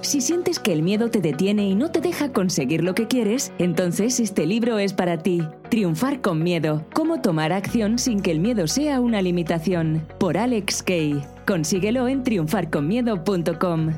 Si sientes que el miedo te detiene y no te deja conseguir lo que quieres, entonces este libro es para ti. Triunfar con miedo. Cómo tomar acción sin que el miedo sea una limitación. Por Alex Kay. Consíguelo en triunfarconmiedo.com.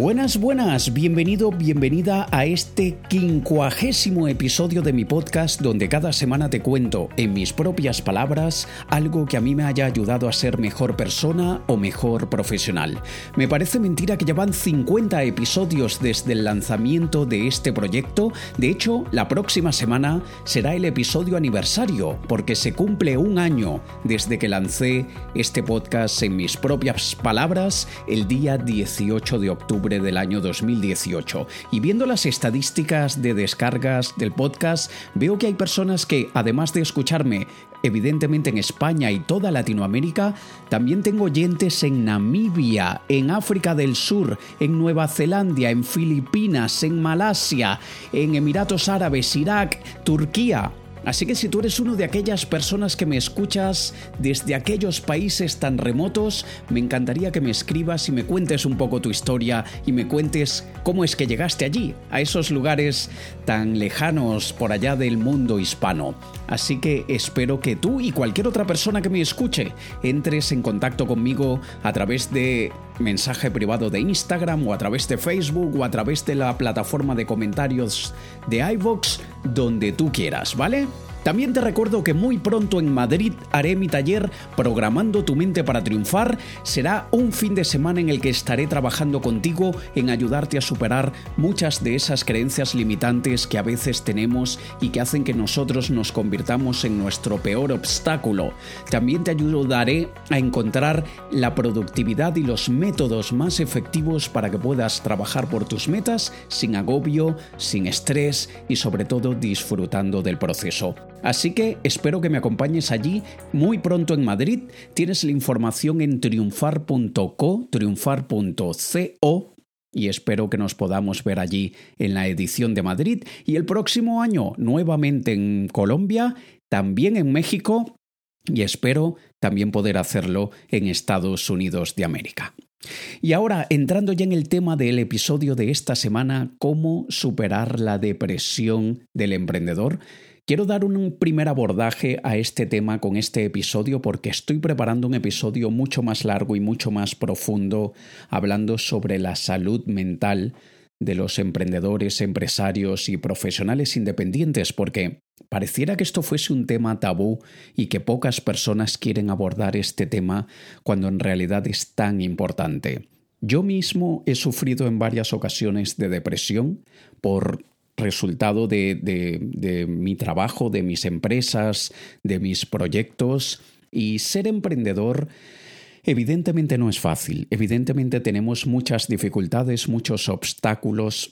Buenas, buenas, bienvenido, bienvenida a este quincuagésimo episodio de mi podcast donde cada semana te cuento en mis propias palabras algo que a mí me haya ayudado a ser mejor persona o mejor profesional. Me parece mentira que ya van 50 episodios desde el lanzamiento de este proyecto, de hecho la próxima semana será el episodio aniversario porque se cumple un año desde que lancé este podcast en mis propias palabras el día 18 de octubre del año 2018. Y viendo las estadísticas de descargas del podcast, veo que hay personas que, además de escucharme evidentemente en España y toda Latinoamérica, también tengo oyentes en Namibia, en África del Sur, en Nueva Zelanda, en Filipinas, en Malasia, en Emiratos Árabes, Irak, Turquía. Así que si tú eres uno de aquellas personas que me escuchas desde aquellos países tan remotos, me encantaría que me escribas y me cuentes un poco tu historia y me cuentes cómo es que llegaste allí, a esos lugares tan lejanos por allá del mundo hispano. Así que espero que tú y cualquier otra persona que me escuche entres en contacto conmigo a través de mensaje privado de Instagram o a través de Facebook o a través de la plataforma de comentarios de iVoox, donde tú quieras, ¿vale? También te recuerdo que muy pronto en Madrid haré mi taller Programando tu mente para triunfar. Será un fin de semana en el que estaré trabajando contigo en ayudarte a superar muchas de esas creencias limitantes que a veces tenemos y que hacen que nosotros nos convirtamos en nuestro peor obstáculo. También te ayudaré a encontrar la productividad y los métodos más efectivos para que puedas trabajar por tus metas sin agobio, sin estrés y sobre todo disfrutando del proceso. Así que espero que me acompañes allí muy pronto en Madrid. Tienes la información en triunfar.co, triunfar.co y espero que nos podamos ver allí en la edición de Madrid y el próximo año nuevamente en Colombia, también en México y espero también poder hacerlo en Estados Unidos de América. Y ahora, entrando ya en el tema del episodio de esta semana, cómo superar la depresión del emprendedor, Quiero dar un primer abordaje a este tema con este episodio porque estoy preparando un episodio mucho más largo y mucho más profundo hablando sobre la salud mental de los emprendedores, empresarios y profesionales independientes, porque pareciera que esto fuese un tema tabú y que pocas personas quieren abordar este tema cuando en realidad es tan importante. Yo mismo he sufrido en varias ocasiones de depresión por resultado de, mi trabajo, de mis empresas, de mis proyectos. Y ser emprendedor Evidentemente no es fácil, evidentemente tenemos muchas dificultades, muchos obstáculos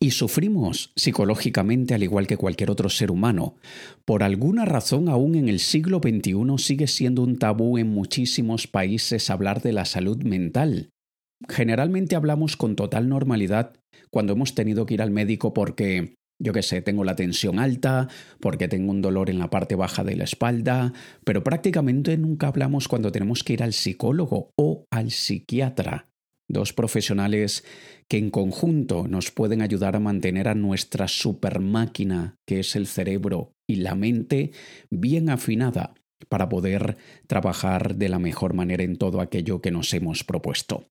y sufrimos psicológicamente al igual que cualquier otro ser humano. Por alguna razón aún en el siglo XXI sigue siendo un tabú en muchísimos países hablar de la salud mental. Generalmente hablamos con total normalidad cuando hemos tenido que ir al médico porque, yo qué sé, tengo la tensión alta, porque tengo un dolor en la parte baja de la espalda, pero prácticamente nunca hablamos cuando tenemos que ir al psicólogo o al psiquiatra. Dos profesionales que en conjunto nos pueden ayudar a mantener a nuestra supermáquina, que es el cerebro y la mente, bien afinada para poder trabajar de la mejor manera en todo aquello que nos hemos propuesto.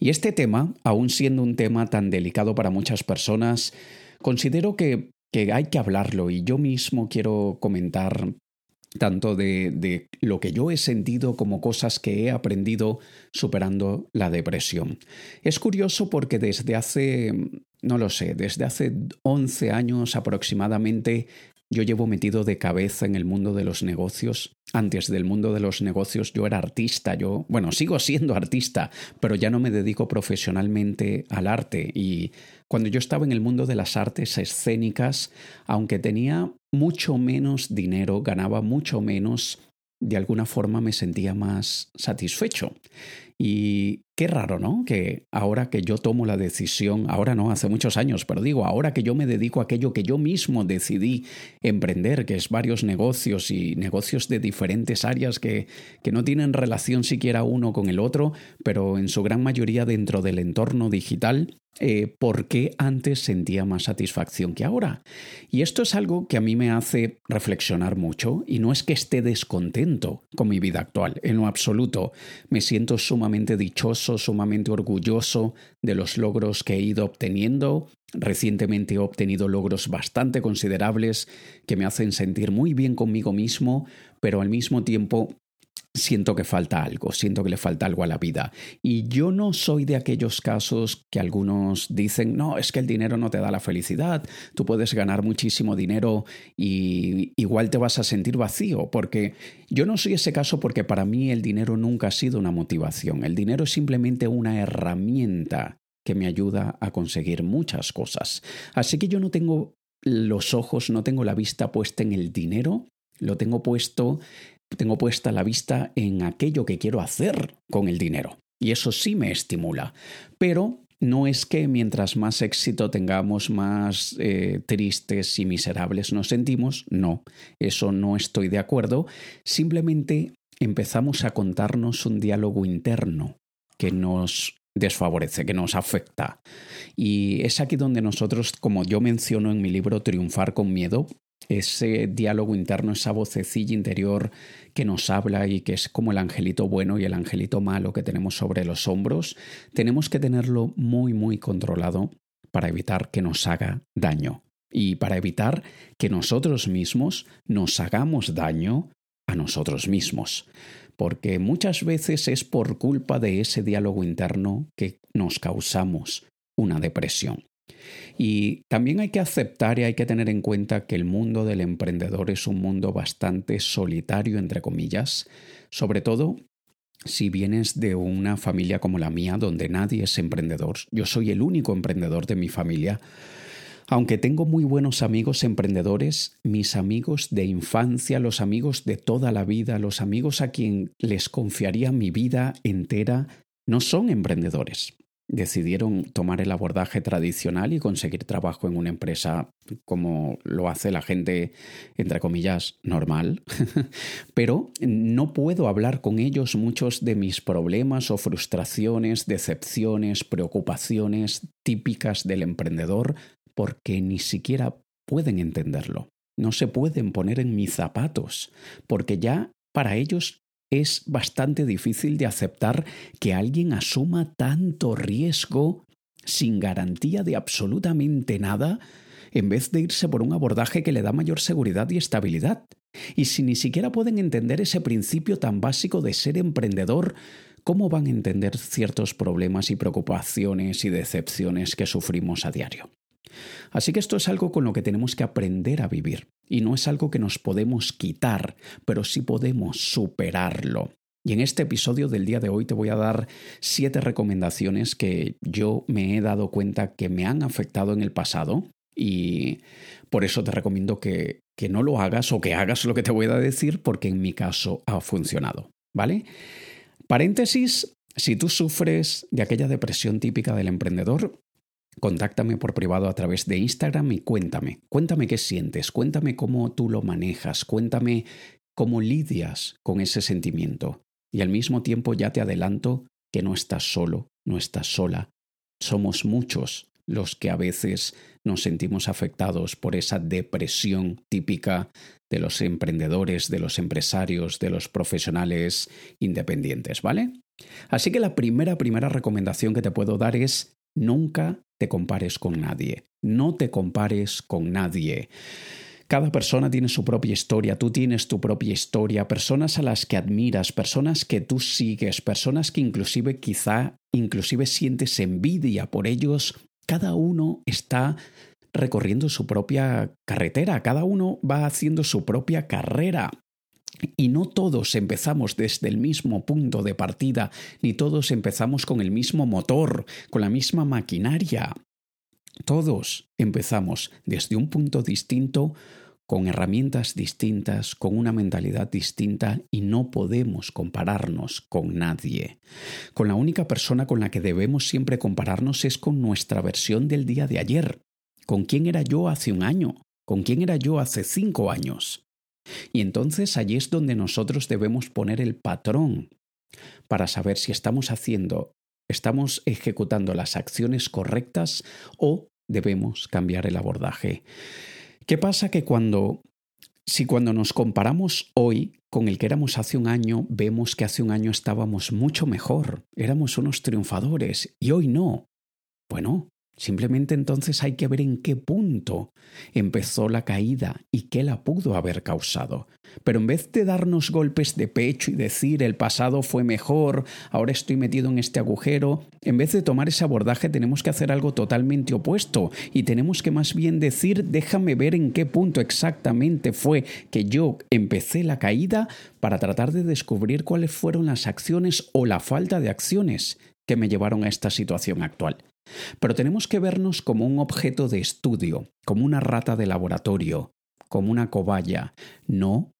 Y este tema, aun siendo un tema tan delicado para muchas personas, considero que, hay que hablarlo y yo mismo quiero comentar tanto de, de, lo que yo he sentido como cosas que he aprendido superando la depresión. Es curioso porque desde hace, no lo sé, desde hace 11 años aproximadamente yo llevo metido de cabeza en el mundo de los negocios. Antes del mundo de los negocios yo era artista, yo, bueno, sigo siendo artista, pero ya no me dedico profesionalmente al arte. Y cuando yo estaba en el mundo de las artes escénicas, aunque tenía mucho menos dinero, ganaba mucho menos de alguna forma me sentía más satisfecho. Y qué raro, ¿no? Que ahora que yo tomo la decisión, ahora no, hace muchos años, pero digo, ahora que yo me dedico a aquello que yo mismo decidí emprender, que es varios negocios y negocios de diferentes áreas que, que no tienen relación siquiera uno con el otro, pero en su gran mayoría dentro del entorno digital, eh, por qué antes sentía más satisfacción que ahora. Y esto es algo que a mí me hace reflexionar mucho y no es que esté descontento con mi vida actual, en lo absoluto. Me siento sumamente dichoso, sumamente orgulloso de los logros que he ido obteniendo. Recientemente he obtenido logros bastante considerables que me hacen sentir muy bien conmigo mismo, pero al mismo tiempo siento que falta algo, siento que le falta algo a la vida. Y yo no soy de aquellos casos que algunos dicen, no, es que el dinero no te da la felicidad, tú puedes ganar muchísimo dinero y igual te vas a sentir vacío, porque yo no soy ese caso porque para mí el dinero nunca ha sido una motivación, el dinero es simplemente una herramienta que me ayuda a conseguir muchas cosas. Así que yo no tengo los ojos, no tengo la vista puesta en el dinero, lo tengo puesto tengo puesta la vista en aquello que quiero hacer con el dinero. Y eso sí me estimula. Pero no es que mientras más éxito tengamos, más eh, tristes y miserables nos sentimos. No, eso no estoy de acuerdo. Simplemente empezamos a contarnos un diálogo interno que nos desfavorece, que nos afecta. Y es aquí donde nosotros, como yo menciono en mi libro Triunfar con Miedo, ese diálogo interno, esa vocecilla interior que nos habla y que es como el angelito bueno y el angelito malo que tenemos sobre los hombros, tenemos que tenerlo muy, muy controlado para evitar que nos haga daño y para evitar que nosotros mismos nos hagamos daño a nosotros mismos. Porque muchas veces es por culpa de ese diálogo interno que nos causamos una depresión. Y también hay que aceptar y hay que tener en cuenta que el mundo del emprendedor es un mundo bastante solitario, entre comillas, sobre todo si vienes de una familia como la mía, donde nadie es emprendedor. Yo soy el único emprendedor de mi familia. Aunque tengo muy buenos amigos emprendedores, mis amigos de infancia, los amigos de toda la vida, los amigos a quien les confiaría mi vida entera, no son emprendedores decidieron tomar el abordaje tradicional y conseguir trabajo en una empresa como lo hace la gente, entre comillas, normal. Pero no puedo hablar con ellos muchos de mis problemas o frustraciones, decepciones, preocupaciones típicas del emprendedor porque ni siquiera pueden entenderlo. No se pueden poner en mis zapatos, porque ya para ellos es bastante difícil de aceptar que alguien asuma tanto riesgo sin garantía de absolutamente nada en vez de irse por un abordaje que le da mayor seguridad y estabilidad. Y si ni siquiera pueden entender ese principio tan básico de ser emprendedor, ¿cómo van a entender ciertos problemas y preocupaciones y decepciones que sufrimos a diario? Así que esto es algo con lo que tenemos que aprender a vivir y no es algo que nos podemos quitar, pero sí podemos superarlo. Y en este episodio del día de hoy te voy a dar siete recomendaciones que yo me he dado cuenta que me han afectado en el pasado y por eso te recomiendo que, que no lo hagas o que hagas lo que te voy a decir porque en mi caso ha funcionado. ¿Vale? Paréntesis, si tú sufres de aquella depresión típica del emprendedor, Contáctame por privado a través de Instagram y cuéntame, cuéntame qué sientes, cuéntame cómo tú lo manejas, cuéntame cómo lidias con ese sentimiento. Y al mismo tiempo ya te adelanto que no estás solo, no estás sola. Somos muchos los que a veces nos sentimos afectados por esa depresión típica de los emprendedores, de los empresarios, de los profesionales independientes, ¿vale? Así que la primera, primera recomendación que te puedo dar es nunca te compares con nadie. No te compares con nadie. Cada persona tiene su propia historia, tú tienes tu propia historia, personas a las que admiras, personas que tú sigues, personas que inclusive quizá inclusive sientes envidia por ellos, cada uno está recorriendo su propia carretera, cada uno va haciendo su propia carrera. Y no todos empezamos desde el mismo punto de partida, ni todos empezamos con el mismo motor, con la misma maquinaria. Todos empezamos desde un punto distinto con herramientas distintas, con una mentalidad distinta y no podemos compararnos con nadie. Con la única persona con la que debemos siempre compararnos es con nuestra versión del día de ayer. ¿Con quién era yo hace un año? ¿Con quién era yo hace cinco años? Y entonces allí es donde nosotros debemos poner el patrón para saber si estamos haciendo, estamos ejecutando las acciones correctas o debemos cambiar el abordaje. ¿Qué pasa que cuando, si cuando nos comparamos hoy con el que éramos hace un año, vemos que hace un año estábamos mucho mejor, éramos unos triunfadores y hoy no? Bueno, Simplemente entonces hay que ver en qué punto empezó la caída y qué la pudo haber causado. Pero en vez de darnos golpes de pecho y decir el pasado fue mejor, ahora estoy metido en este agujero, en vez de tomar ese abordaje tenemos que hacer algo totalmente opuesto y tenemos que más bien decir déjame ver en qué punto exactamente fue que yo empecé la caída para tratar de descubrir cuáles fueron las acciones o la falta de acciones que me llevaron a esta situación actual. Pero tenemos que vernos como un objeto de estudio, como una rata de laboratorio, como una cobaya, no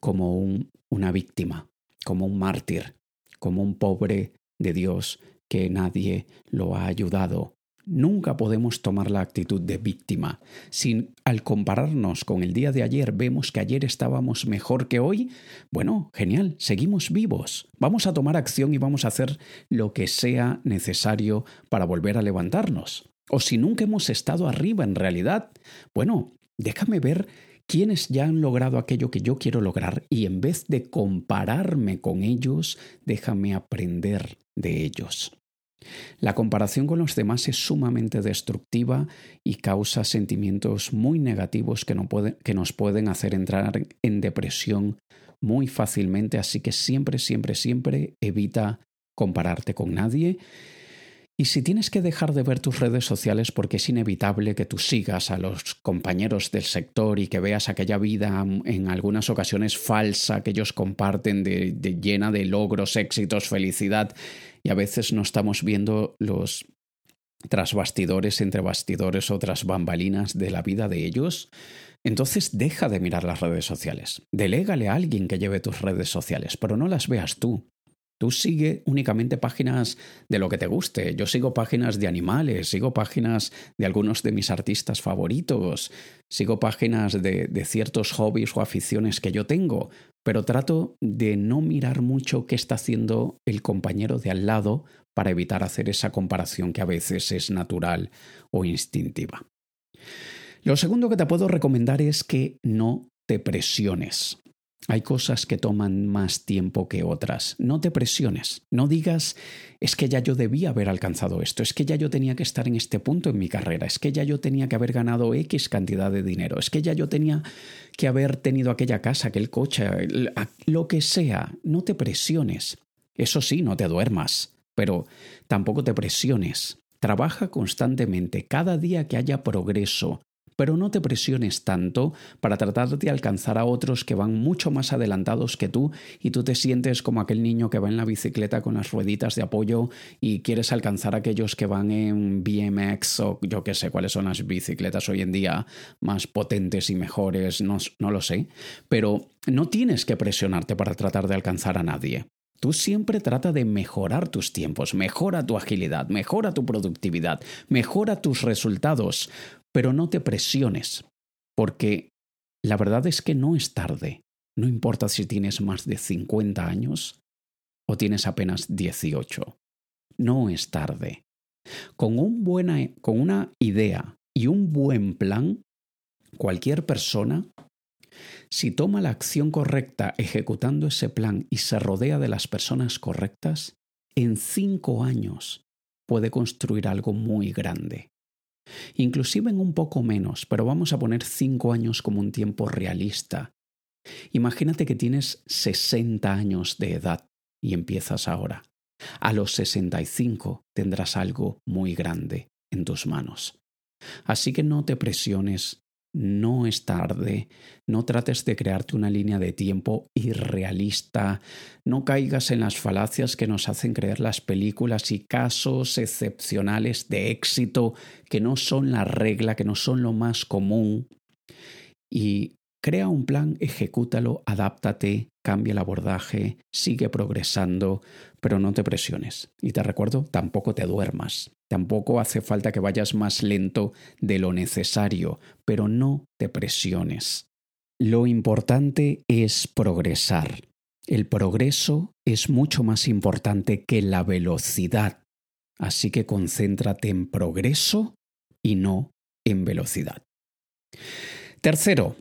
como una víctima, como un mártir, como un pobre de Dios que nadie lo ha ayudado, Nunca podemos tomar la actitud de víctima. Si al compararnos con el día de ayer vemos que ayer estábamos mejor que hoy, bueno, genial, seguimos vivos. Vamos a tomar acción y vamos a hacer lo que sea necesario para volver a levantarnos. O si nunca hemos estado arriba en realidad, bueno, déjame ver quiénes ya han logrado aquello que yo quiero lograr y en vez de compararme con ellos, déjame aprender de ellos. La comparación con los demás es sumamente destructiva y causa sentimientos muy negativos que, nos pueden hacer entrar en depresión muy fácilmente, así que siempre, siempre, siempre evita compararte con nadie. Y si tienes que dejar de ver tus redes sociales porque es inevitable que tú sigas a los compañeros del sector y que veas aquella vida mm, en algunas ocasiones falsa que ellos comparten de, llena de logros, éxitos, felicidad, y a veces no estamos viendo los trasbastidores, entre bastidores o tras bambalinas de la vida de ellos, entonces deja de mirar las redes sociales. Delégale a alguien que lleve tus redes sociales, pero no las veas tú. Tú sigue únicamente páginas de lo que te guste. Yo sigo páginas de animales, sigo páginas de algunos de mis artistas favoritos, sigo páginas de, de, ciertos hobbies o aficiones que yo tengo, pero trato de no mirar mucho qué está haciendo el compañero de al lado para evitar hacer esa comparación que a veces es natural o instintiva. Lo segundo que te puedo recomendar es que no te presiones. Hay cosas que toman más tiempo que otras. No te presiones. No digas, es que ya yo debía haber alcanzado esto, es que ya yo tenía que estar en este punto en mi carrera, es que ya yo tenía que haber ganado X cantidad de dinero, es que ya yo tenía que haber tenido aquella casa, aquel coche, lo que sea. No te presiones. Eso sí, no te duermas, pero tampoco te presiones. Trabaja constantemente, cada día que haya progreso, pero no te presiones tanto para tratar de alcanzar a otros que van mucho más adelantados que tú y tú te sientes como aquel niño que va en la bicicleta con las rueditas de apoyo y quieres alcanzar a aquellos que van en BMX o yo qué sé cuáles son las bicicletas hoy en día más potentes y mejores, no, no lo sé, pero no tienes que presionarte para tratar de alcanzar a nadie. Tú siempre trata de mejorar tus tiempos, mejora tu agilidad, mejora tu productividad, mejora tus resultados, pero no te presiones, porque la verdad es que no es tarde. No importa si tienes más de 50 años o tienes apenas 18. No es tarde. Con, un buena, con una idea y un buen plan, cualquier persona, si toma la acción correcta ejecutando ese plan y se rodea de las personas correctas, en cinco años puede construir algo muy grande inclusive en un poco menos, pero vamos a poner cinco años como un tiempo realista. Imagínate que tienes 60 años de edad y empiezas ahora. A los 65 tendrás algo muy grande en tus manos. Así que no te presiones no es tarde, no trates de crearte una línea de tiempo irrealista, no caigas en las falacias que nos hacen creer las películas y casos excepcionales de éxito que no son la regla, que no son lo más común. Y Crea un plan, ejecútalo, adáptate, cambia el abordaje, sigue progresando, pero no te presiones. Y te recuerdo, tampoco te duermas. Tampoco hace falta que vayas más lento de lo necesario, pero no te presiones. Lo importante es progresar. El progreso es mucho más importante que la velocidad. Así que concéntrate en progreso y no en velocidad. Tercero,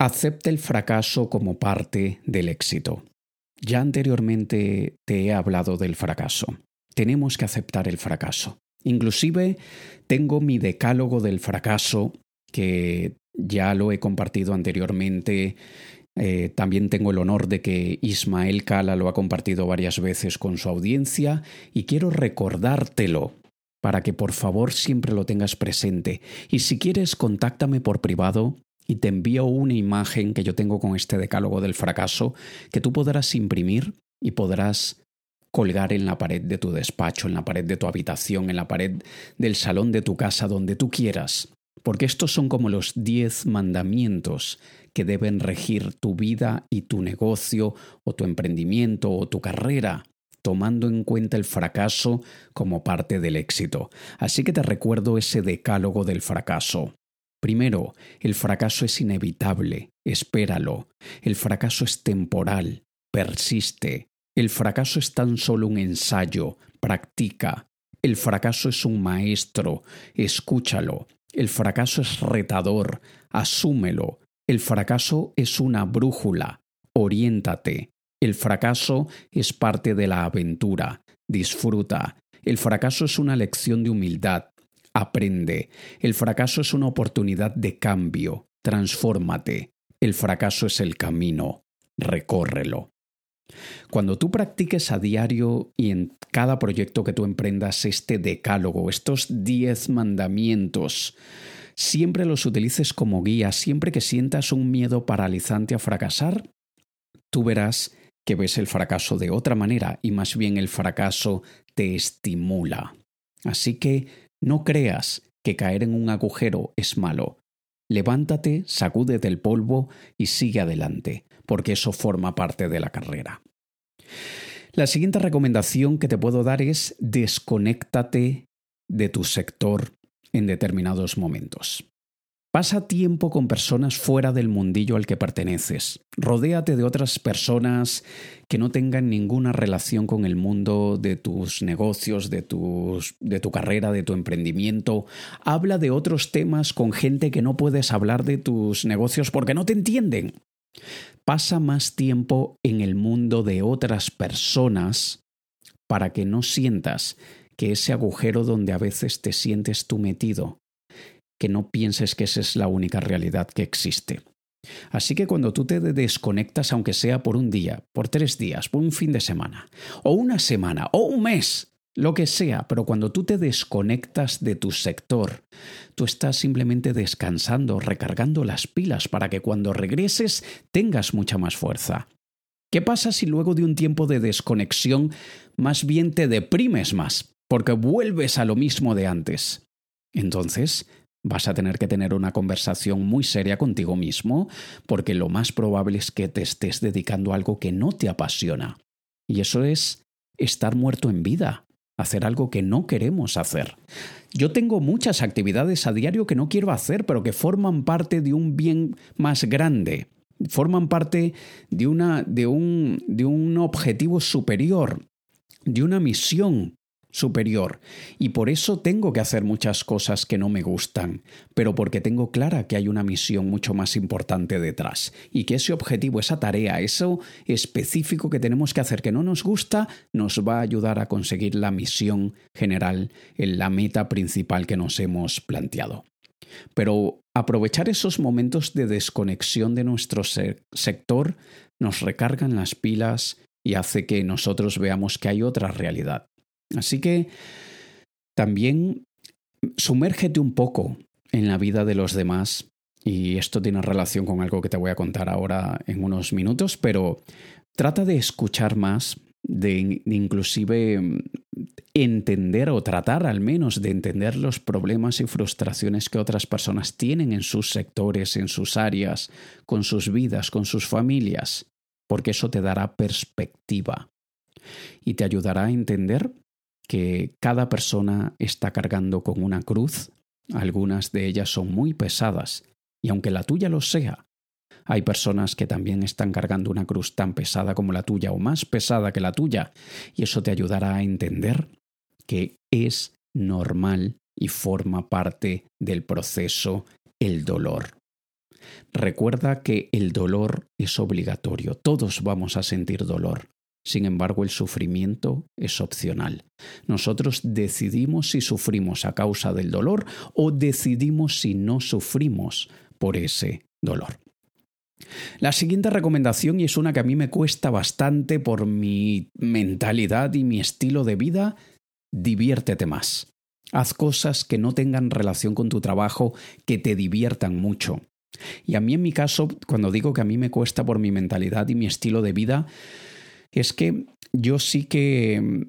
Acepta el fracaso como parte del éxito. Ya anteriormente te he hablado del fracaso. Tenemos que aceptar el fracaso. Inclusive tengo mi decálogo del fracaso que ya lo he compartido anteriormente. Eh, también tengo el honor de que Ismael Cala lo ha compartido varias veces con su audiencia y quiero recordártelo para que por favor siempre lo tengas presente. Y si quieres, contáctame por privado y te envío una imagen que yo tengo con este decálogo del fracaso que tú podrás imprimir y podrás colgar en la pared de tu despacho, en la pared de tu habitación, en la pared del salón de tu casa, donde tú quieras. Porque estos son como los diez mandamientos que deben regir tu vida y tu negocio o tu emprendimiento o tu carrera, tomando en cuenta el fracaso como parte del éxito. Así que te recuerdo ese decálogo del fracaso. Primero, el fracaso es inevitable, espéralo. El fracaso es temporal, persiste. El fracaso es tan solo un ensayo, practica. El fracaso es un maestro, escúchalo. El fracaso es retador, asúmelo. El fracaso es una brújula, oriéntate. El fracaso es parte de la aventura, disfruta. El fracaso es una lección de humildad, Aprende. El fracaso es una oportunidad de cambio. Transfórmate. El fracaso es el camino. Recórrelo. Cuando tú practiques a diario y en cada proyecto que tú emprendas este decálogo, estos diez mandamientos, siempre los utilices como guía, siempre que sientas un miedo paralizante a fracasar, tú verás que ves el fracaso de otra manera y más bien el fracaso te estimula. Así que no creas que caer en un agujero es malo. Levántate, sacúdete el polvo y sigue adelante, porque eso forma parte de la carrera. La siguiente recomendación que te puedo dar es desconéctate de tu sector en determinados momentos. Pasa tiempo con personas fuera del mundillo al que perteneces. Rodéate de otras personas que no tengan ninguna relación con el mundo de tus negocios, de, de tu carrera, de tu emprendimiento. Habla de otros temas con gente que no puedes hablar de tus negocios porque no te entienden. Pasa más tiempo en el mundo de otras personas para que no sientas que ese agujero donde a veces te sientes tú metido que no pienses que esa es la única realidad que existe. Así que cuando tú te desconectas, aunque sea por un día, por tres días, por un fin de semana, o una semana, o un mes, lo que sea, pero cuando tú te desconectas de tu sector, tú estás simplemente descansando, recargando las pilas para que cuando regreses tengas mucha más fuerza. ¿Qué pasa si luego de un tiempo de desconexión más bien te deprimes más, porque vuelves a lo mismo de antes? Entonces, Vas a tener que tener una conversación muy seria contigo mismo porque lo más probable es que te estés dedicando a algo que no te apasiona. Y eso es estar muerto en vida, hacer algo que no queremos hacer. Yo tengo muchas actividades a diario que no quiero hacer, pero que forman parte de un bien más grande, forman parte de, una, de, un, de un objetivo superior, de una misión superior. Y por eso tengo que hacer muchas cosas que no me gustan, pero porque tengo clara que hay una misión mucho más importante detrás. Y que ese objetivo, esa tarea, eso específico que tenemos que hacer que no nos gusta, nos va a ayudar a conseguir la misión general, la meta principal que nos hemos planteado. Pero aprovechar esos momentos de desconexión de nuestro sector nos recargan las pilas y hace que nosotros veamos que hay otra realidad Así que también sumérgete un poco en la vida de los demás y esto tiene relación con algo que te voy a contar ahora en unos minutos, pero trata de escuchar más, de inclusive entender o tratar al menos de entender los problemas y frustraciones que otras personas tienen en sus sectores, en sus áreas, con sus vidas, con sus familias, porque eso te dará perspectiva y te ayudará a entender que cada persona está cargando con una cruz, algunas de ellas son muy pesadas, y aunque la tuya lo sea, hay personas que también están cargando una cruz tan pesada como la tuya o más pesada que la tuya, y eso te ayudará a entender que es normal y forma parte del proceso el dolor. Recuerda que el dolor es obligatorio, todos vamos a sentir dolor. Sin embargo, el sufrimiento es opcional. Nosotros decidimos si sufrimos a causa del dolor o decidimos si no sufrimos por ese dolor. La siguiente recomendación, y es una que a mí me cuesta bastante por mi mentalidad y mi estilo de vida, diviértete más. Haz cosas que no tengan relación con tu trabajo, que te diviertan mucho. Y a mí en mi caso, cuando digo que a mí me cuesta por mi mentalidad y mi estilo de vida, es que yo sí que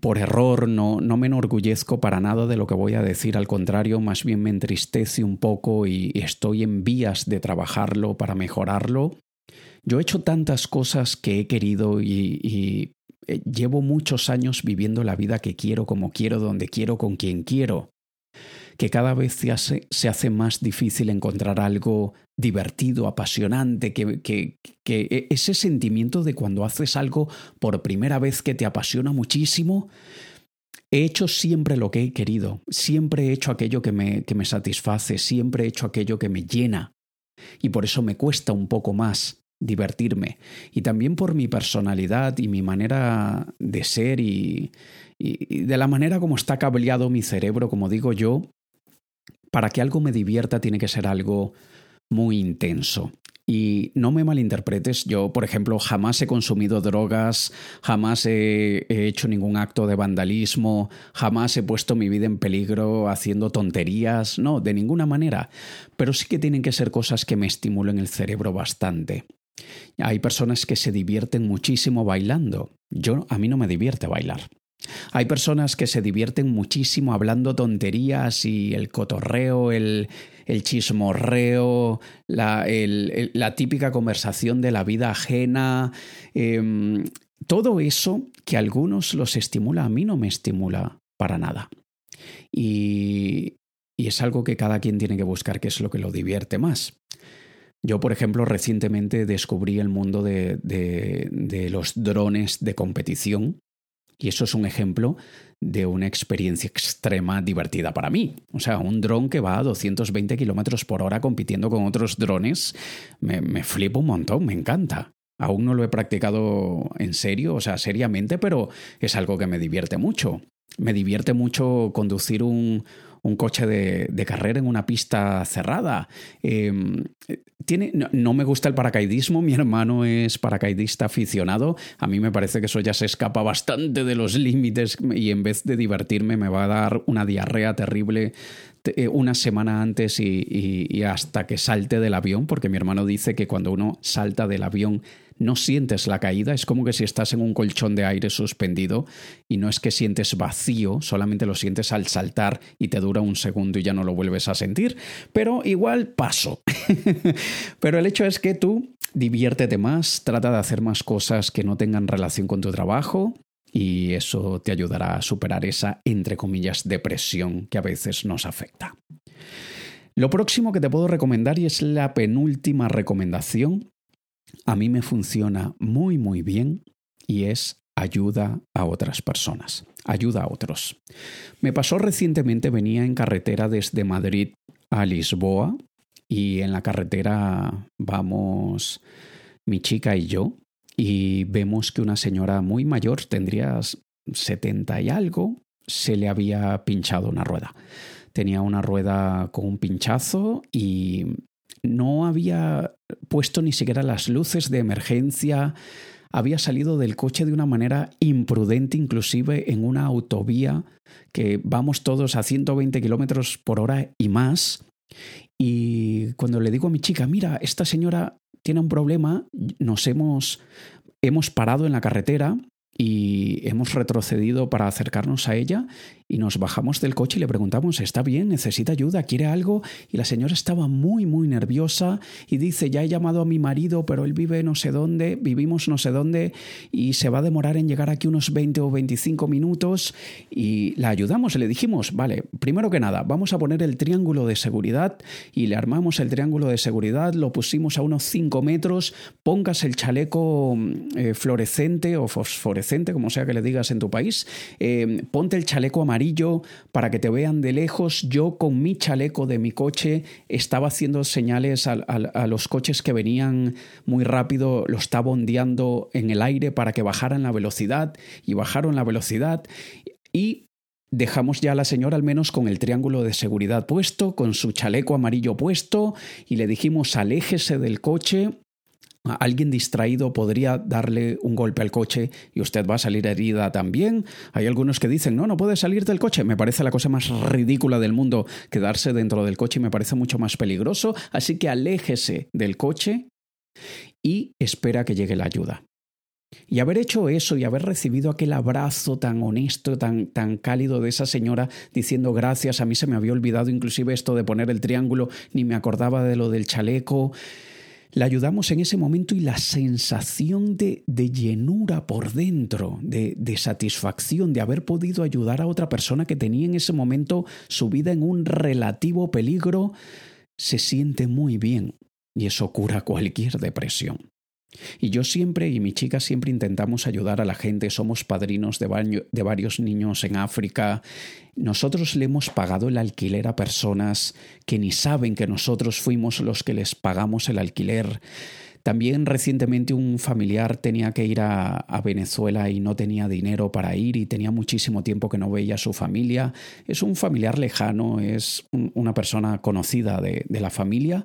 por error, no, no me enorgullezco para nada de lo que voy a decir, al contrario, más bien me entristece un poco y, estoy en vías de trabajarlo para mejorarlo. Yo he hecho tantas cosas que he querido y, y eh, llevo muchos años viviendo la vida que quiero, como quiero, donde quiero, con quien quiero que cada vez se hace, más difícil encontrar algo divertido, apasionante, que, e, ese sentimiento de cuando haces algo por primera vez que te apasiona muchísimo, He hecho siempre lo que he querido, siempre he hecho aquello que me, que me, satisface, siempre he hecho aquello que me llena. Y por eso me cuesta un poco más divertirme. Y también por mi personalidad y mi manera de ser y de la manera como está cableado mi cerebro, como digo yo, para que algo me divierta tiene que ser algo muy intenso. Y no me malinterpretes, yo, por ejemplo, jamás he consumido drogas, jamás he, hecho ningún acto de vandalismo, jamás he puesto mi vida en peligro haciendo tonterías, no, de ninguna manera. Pero sí que tienen que ser cosas que me estimulen el cerebro bastante. Hay personas que se divierten muchísimo bailando. Yo, a mí no me divierte bailar. Hay personas que se divierten muchísimo hablando tonterías y el cotorreo, el, el chismorreo, la, la, típica conversación de la vida ajena. Em, todo eso que a algunos los estimula, a mí no me estimula para nada. Y, y es algo que cada quien tiene que buscar qué es lo que lo divierte más. Yo, por ejemplo, recientemente descubrí el mundo de, de, de los drones de competición y eso es un ejemplo de una experiencia extrema divertida para mí. O sea, un dron que va a 220 kilómetros por hora compitiendo con otros drones, me, me flipa un montón, me encanta. Aún no lo he practicado en serio, o sea, seriamente, pero es algo que me divierte mucho. Me divierte mucho conducir un, un coche de, de, carrera en una pista cerrada. Em, tiene, no, me gusta el paracaidismo, mi hermano es paracaidista aficionado, a mí me parece que eso ya se escapa bastante de los límites y en vez de divertirme me va a dar una diarrea terrible eh, una semana antes y, hasta que salte del avión, porque mi hermano dice que cuando uno salta del avión no sientes la caída, es como que si estás en un colchón de aire suspendido y no es que sientes vacío, solamente lo sientes al saltar y te dura un segundo y ya no lo vuelves a sentir, pero igual paso. pero el hecho es que tú diviértete más, trata de hacer más cosas que no tengan relación con tu trabajo, y eso te ayudará a superar esa, entre comillas, depresión que a veces nos afecta. Lo próximo que te puedo recomendar y es la penúltima recomendación, a mí me funciona muy muy bien y es ayuda a otras personas, ayuda a otros. Me pasó recientemente, venía en carretera desde Madrid a Lisboa y en la carretera vamos mi chica y yo y vemos que una señora muy mayor, tendría 70 y algo, se le había pinchado una rueda. Tenía una rueda con un pinchazo y no había puesto ni siquiera las luces de emergencia, había salido del coche de una manera imprudente, inclusive en una autovía que vamos todos a 120 kilómetros por hora y más. Y cuando le digo a mi chica, mira, esta señora tiene un problema, nos hemos, hemos parado en la carretera y hemos retrocedido para acercarnos a ella y nos bajamos del coche y le preguntamos, ¿está bien? ¿Necesita ayuda? ¿Quiere algo? Y la señora estaba muy, muy nerviosa y dice, ya he llamado a mi marido, pero él vive no sé dónde, vivimos no sé dónde y se va a demorar en llegar aquí unos 20 o 25 minutos y la ayudamos le dijimos, vale, primero que nada, vamos a poner el triángulo de seguridad y le armamos el triángulo de seguridad, lo pusimos a unos 5 metros, pongas el chaleco eh, fluorescente o fosforescente, como sea que le digas en tu país, eh, ponte el chaleco amarillo para que te vean de lejos. Yo con mi chaleco de mi coche estaba haciendo señales a, los coches que venían muy rápido, lo estaba ondeando en el aire para que bajaran la velocidad y bajaron la velocidad y dejamos ya a la señora al menos con el triángulo de seguridad puesto, con su chaleco amarillo puesto y le dijimos aléjese del coche Alguien distraído podría darle un golpe al coche y usted va a salir herida también. Hay algunos que dicen, no, no puede salir del coche. Me parece la cosa más ridícula del mundo quedarse dentro del coche y me parece mucho más peligroso. Así que aléjese del coche y espera que llegue la ayuda. Y haber hecho eso y haber recibido aquel abrazo tan honesto, tan, tan cálido de esa señora diciendo gracias, a mí se me había olvidado inclusive esto de poner el triángulo, ni me acordaba de lo del chaleco la ayudamos en ese momento y la sensación de, de llenura por dentro, de, de, satisfacción, de haber podido ayudar a otra persona que tenía en ese momento su vida en un relativo peligro, se siente muy bien y eso cura cualquier depresión. Y yo siempre y mi chica siempre intentamos ayudar a la gente, somos padrinos de, varios niños en África. Nosotros le hemos pagado el alquiler a personas que ni saben que nosotros fuimos los que les pagamos el alquiler. También recientemente un familiar tenía que ir a, Venezuela y no tenía dinero para ir y tenía muchísimo tiempo que no veía a su familia. Es un familiar lejano, es una persona conocida de la familia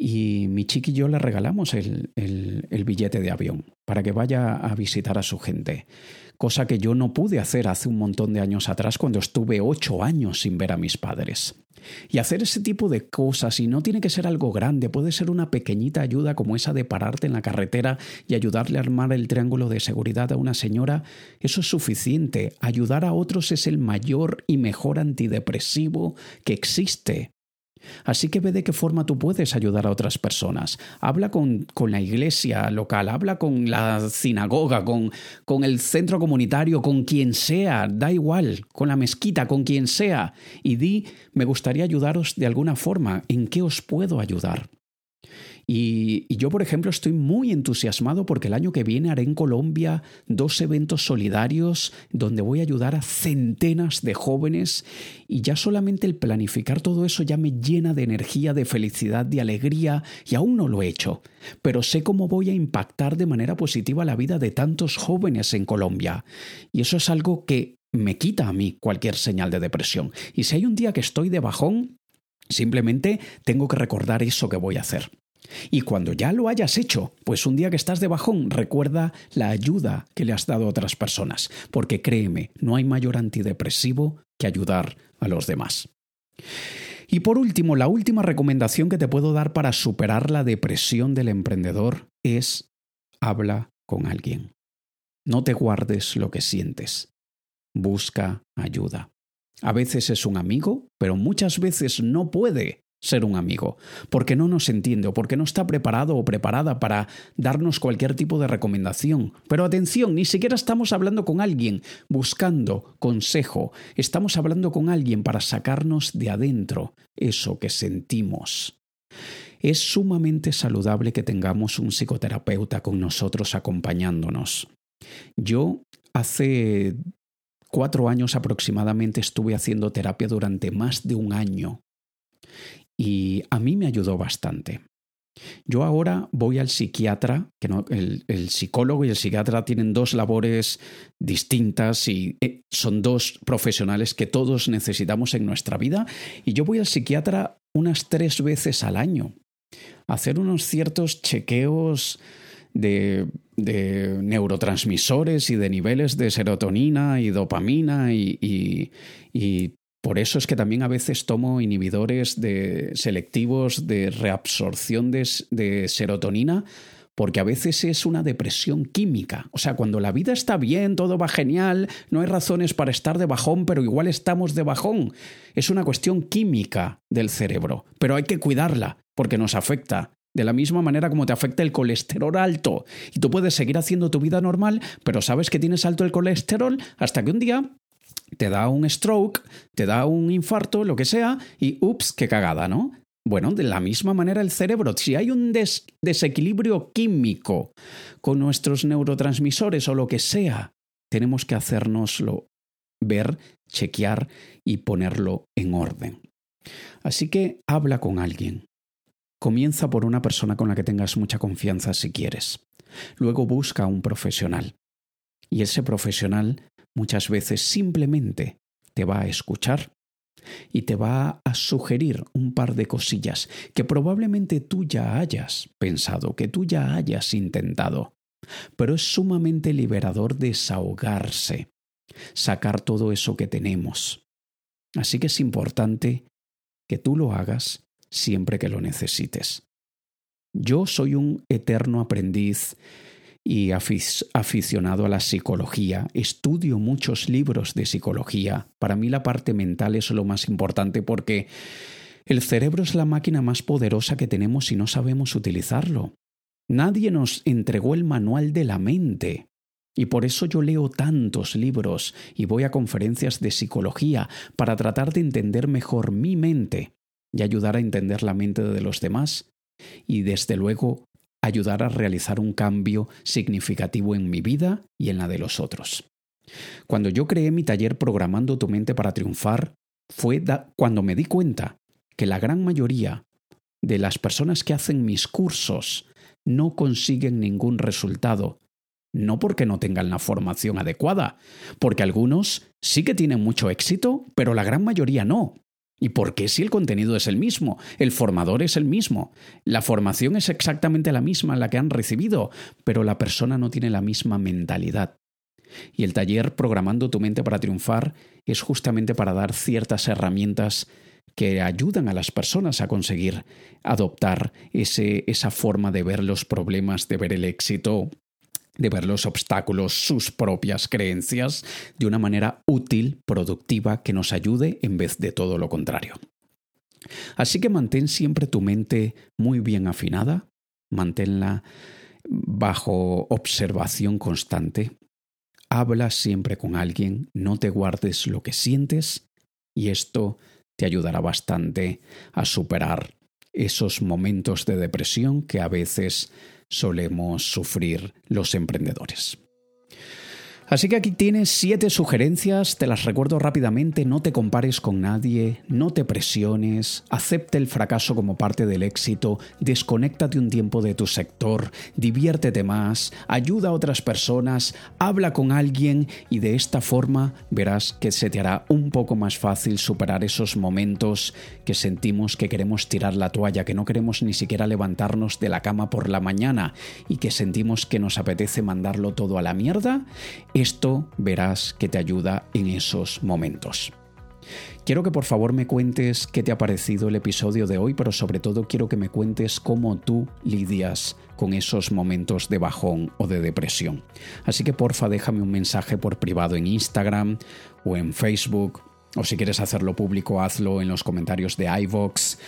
y mi chiqui y yo le regalamos el, el, billete de avión para que vaya a visitar a su gente, cosa que yo no pude hacer hace un montón de años atrás cuando estuve ocho años sin ver a mis padres. Y hacer ese tipo de cosas, y no tiene que ser algo grande, puede ser una pequeñita ayuda como esa de pararte en la carretera y ayudarle a armar el triángulo de seguridad a una señora, eso es suficiente. Ayudar a otros es el mayor y mejor antidepresivo que existe. Así que ve de qué forma tú puedes ayudar a otras personas. Habla con, con la iglesia local, habla con la sinagoga, con, con el centro comunitario, con quien sea, da igual, con la mezquita, con quien sea, y di, me gustaría ayudaros de alguna forma, ¿en qué os puedo ayudar? Y, yo, por ejemplo, estoy muy entusiasmado porque el año que viene haré en Colombia dos eventos solidarios donde voy a ayudar a centenas de jóvenes y ya solamente el planificar todo eso ya me llena de energía, de felicidad, de alegría y aún no lo he hecho. Pero sé cómo voy a impactar de manera positiva la vida de tantos jóvenes en Colombia. Y eso es algo que me quita a mí cualquier señal de depresión. Y si hay un día que estoy de bajón, simplemente tengo que recordar eso que voy a hacer. Y cuando ya lo hayas hecho, pues un día que estás de bajón, recuerda la ayuda que le has dado a otras personas, porque créeme, no hay mayor antidepresivo que ayudar a los demás. Y por último, la última recomendación que te puedo dar para superar la depresión del emprendedor es habla con alguien. No te guardes lo que sientes. Busca ayuda. A veces es un amigo, pero muchas veces no puede ser un amigo, porque no nos entiende o porque no está preparado o preparada para darnos cualquier tipo de recomendación. Pero atención, ni siquiera estamos hablando con alguien buscando consejo, estamos hablando con alguien para sacarnos de adentro eso que sentimos. Es sumamente saludable que tengamos un psicoterapeuta con nosotros acompañándonos. Yo hace cuatro años aproximadamente estuve haciendo terapia durante más de un año y a mí me ayudó bastante. Yo ahora voy al psiquiatra, que no, el, psicólogo y el psiquiatra tienen dos labores distintas y eh, son dos profesionales que todos necesitamos en nuestra vida. Y yo voy al psiquiatra unas tres veces al año a hacer unos ciertos chequeos de, de neurotransmisores y de niveles de serotonina y dopamina y, y por eso es que también a veces tomo inhibidores de selectivos de reabsorción de, serotonina porque a veces es una depresión química. O sea, cuando la vida está bien, todo va genial, no hay razones para estar de bajón, pero igual estamos de bajón. Es una cuestión química del cerebro, pero hay que cuidarla porque nos afecta. De la misma manera como te afecta el colesterol alto. Y tú puedes seguir haciendo tu vida normal, pero sabes que tienes alto el colesterol hasta que un día te da un stroke, te da un infarto, lo que sea, y ups, qué cagada, ¿no? Bueno, de la misma manera el cerebro, si hay un desequilibrio químico con nuestros neurotransmisores o lo que sea, tenemos que hacérnoslo ver, chequear y ponerlo en orden. Así que habla con alguien. Comienza por una persona con la que tengas mucha confianza si quieres. Luego busca a un profesional. Y ese profesional muchas veces simplemente te va a escuchar y te va a sugerir un par de cosillas que probablemente tú ya hayas pensado, que tú ya hayas intentado. Pero es sumamente liberador desahogarse, sacar todo eso que tenemos. Así que es importante que tú lo hagas siempre que lo necesites. Yo soy un eterno aprendiz y aficionado a la psicología. Estudio muchos libros de psicología. Para mí la parte mental es lo más importante porque el cerebro es la máquina más poderosa que tenemos y no sabemos utilizarlo. Nadie nos entregó el manual de la mente. Y por eso yo leo tantos libros y voy a conferencias de psicología para tratar de entender mejor mi mente y ayudar a entender la mente de los demás y desde luego ayudar a realizar un cambio significativo en mi vida y en la de los otros. Cuando yo creé mi taller Programando tu mente para triunfar, fue cuando me di cuenta que la gran mayoría de las personas que hacen mis cursos no consiguen ningún resultado. No porque no tengan la formación adecuada, porque algunos sí que tienen mucho éxito, pero la gran mayoría no. ¿Y por qué si el contenido es el mismo? El formador es el mismo. La formación es exactamente la misma la que han recibido, pero la persona no tiene la misma mentalidad. Y el taller Programando tu mente para triunfar es justamente para dar ciertas herramientas que ayudan a las personas a conseguir adoptar ese, esa forma de ver los problemas, de ver el éxito de ver los obstáculos, sus propias creencias, de una manera útil, productiva, que nos ayude en vez de todo lo contrario. Así que mantén siempre tu mente muy bien afinada, manténla bajo observación constante, habla siempre con alguien, no te guardes lo que sientes y esto te ayudará bastante a superar esos momentos de depresión que a veces solemos sufrir los emprendedores. Así que aquí tienes siete sugerencias, te las recuerdo rápidamente, no te compares con nadie, no te presiones, acepte el fracaso como parte del éxito, desconéctate un tiempo de tu sector, diviértete más, ayuda a otras personas, habla con alguien y de esta forma verás que se te hará un poco más fácil superar esos momentos que sentimos que queremos tirar la toalla, que no queremos ni siquiera levantarnos de la cama por la mañana y que sentimos que nos apetece mandarlo todo a la mierda esto verás que te ayuda en esos momentos. Quiero que por favor me cuentes qué te ha parecido el episodio de hoy, pero sobre todo quiero que me cuentes cómo tú lidias con esos momentos de bajón o de depresión. Así que porfa déjame un mensaje por privado en Instagram o en Facebook, o si quieres hacerlo público hazlo en los comentarios de iVox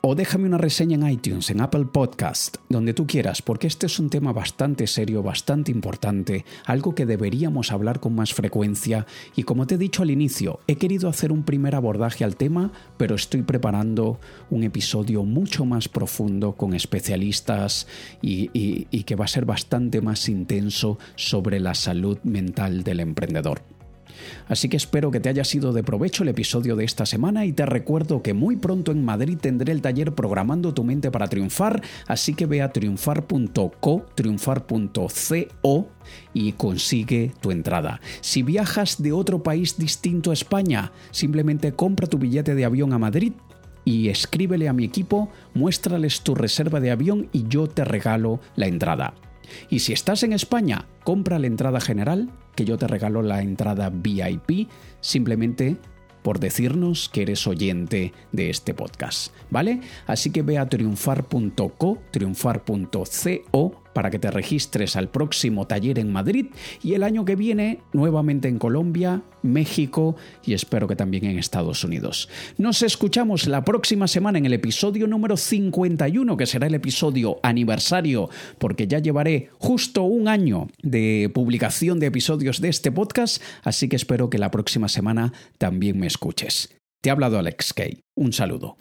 o déjame una reseña en iTunes, en Apple Podcast, donde tú quieras, porque este es un tema bastante serio, bastante importante, algo que deberíamos hablar con más frecuencia y como te he dicho al inicio, he querido hacer un primer abordaje al tema, pero estoy preparando un episodio mucho más profundo con especialistas y, y que va a ser bastante más intenso sobre la salud mental del emprendedor. Así que espero que te haya sido de provecho el episodio de esta semana y te recuerdo que muy pronto en Madrid tendré el taller Programando tu mente para triunfar, así que ve a triunfar.co, triunfar.co y consigue tu entrada. Si viajas de otro país distinto a España, simplemente compra tu billete de avión a Madrid y escríbele a mi equipo, muéstrales tu reserva de avión y yo te regalo la entrada. Y si estás en España, compra la entrada general, que yo te regalo la entrada VIP, simplemente por decirnos que eres oyente de este podcast, ¿vale? Así que ve a triunfar.co, triunfar.co para que te registres al próximo taller en Madrid y el año que viene nuevamente en Colombia, México y espero que también en Estados Unidos. Nos escuchamos la próxima semana en el episodio número 51, que será el episodio aniversario, porque ya llevaré justo un año de publicación de episodios de este podcast, así que espero que la próxima semana también me escuches. Te ha hablado Alex Kay. Un saludo.